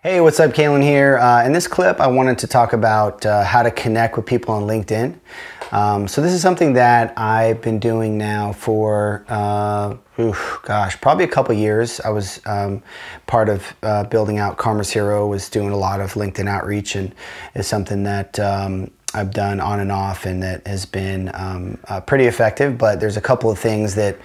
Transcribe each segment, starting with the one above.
Hey, what's up? Kalen here. Uh, in this clip, I wanted to talk about uh, how to connect with people on LinkedIn. Um, so this is something that I've been doing now for, uh, oof, gosh, probably a couple years. I was um, part of uh, building out Commerce Hero, was doing a lot of LinkedIn outreach, and is something that um, I've done on and off, and that has been um, uh, pretty effective. But there's a couple of things that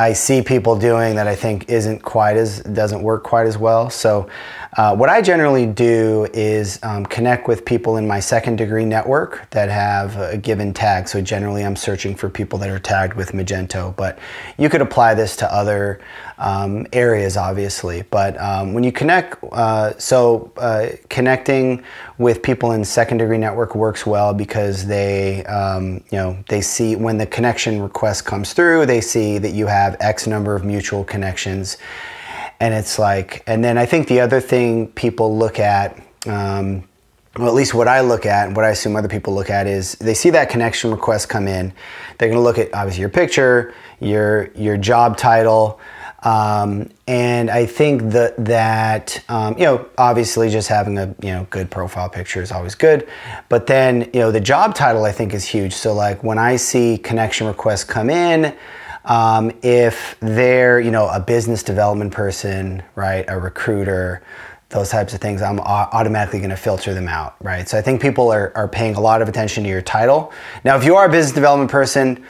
I see people doing that I think isn't quite as doesn't work quite as well. So, uh, what I generally do is um, connect with people in my second degree network that have a given tag. So generally, I'm searching for people that are tagged with Magento. But you could apply this to other um, areas, obviously. But um, when you connect, uh, so uh, connecting with people in second degree network works well because they, um, you know, they see when the connection request comes through, they see that you have have X number of mutual connections. And it's like, and then I think the other thing people look at, um, well, at least what I look at and what I assume other people look at is they see that connection request come in. They're going to look at obviously your picture, your your job title, um, and I think that that um, you know obviously just having a you know good profile picture is always good, but then you know the job title I think is huge. So like when I see connection requests come in. Um, if they're, you know, a business development person, right, a recruiter, those types of things, I'm automatically going to filter them out, right? So I think people are, are paying a lot of attention to your title. Now, if you are a business development person,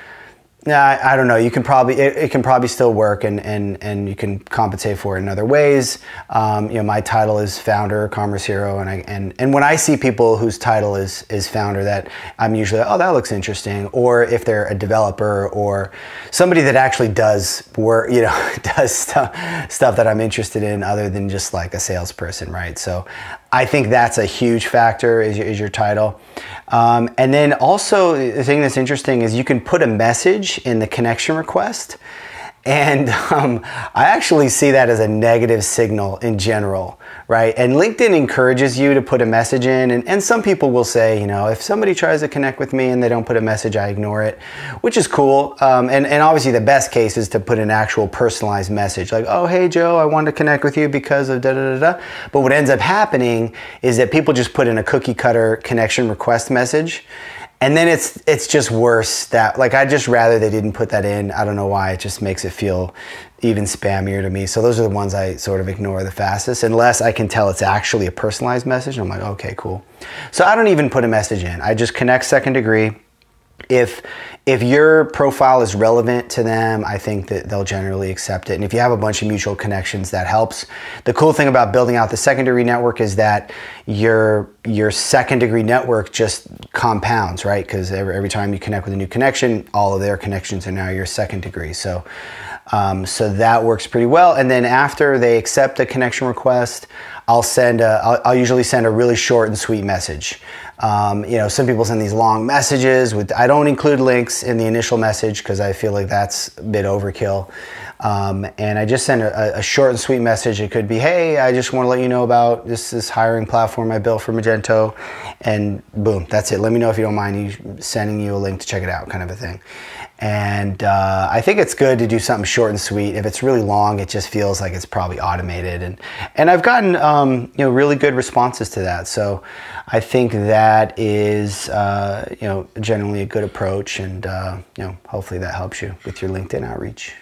yeah, I, I, don't know. You can probably it, it, can probably still work, and, and and you can compensate for it in other ways. Um, you know, my title is founder, commerce hero, and I and and when I see people whose title is is founder, that I'm usually oh that looks interesting. Or if they're a developer or somebody that actually does work, you know, does stuff stuff that I'm interested in, other than just like a salesperson, right? So I think that's a huge factor is your, is your title. Um, and then also the thing that's interesting is you can put a message in the connection request and um, I actually see that as a negative signal in general, right? And LinkedIn encourages you to put a message in. And, and some people will say, you know, if somebody tries to connect with me and they don't put a message, I ignore it, which is cool. Um, and, and obviously, the best case is to put an actual personalized message like, oh, hey, Joe, I wanted to connect with you because of da da da da. But what ends up happening is that people just put in a cookie cutter connection request message and then it's it's just worse that like I'd just rather they didn't put that in. I don't know why. It just makes it feel even spammier to me. So those are the ones I sort of ignore the fastest, unless I can tell it's actually a personalized message. I'm like, okay, cool. So I don't even put a message in. I just connect second degree if if your profile is relevant to them, I think that they'll generally accept it. And if you have a bunch of mutual connections, that helps. The cool thing about building out the second degree network is that your your second degree network just compounds, right? Because every, every time you connect with a new connection, all of their connections are now your second degree. So um, so that works pretty well. And then after they accept a connection request, I'll send a, I'll, I'll usually send a really short and sweet message. Um, you know, some people send these long messages with, I don't include links in the initial message because I feel like that's a bit overkill. Um, and I just send a, a, short and sweet message. It could be, hey, I just want to let you know about this, this hiring platform I built for Magento. And boom, that's it. Let me know if you don't mind sending you a link to check it out, kind of a thing. And uh, I think it's good to do something short and sweet. If it's really long, it just feels like it's probably automated. And and I've gotten um, you know really good responses to that. So I think that is uh, you know generally a good approach, and uh, you know hopefully that helps you with your LinkedIn outreach.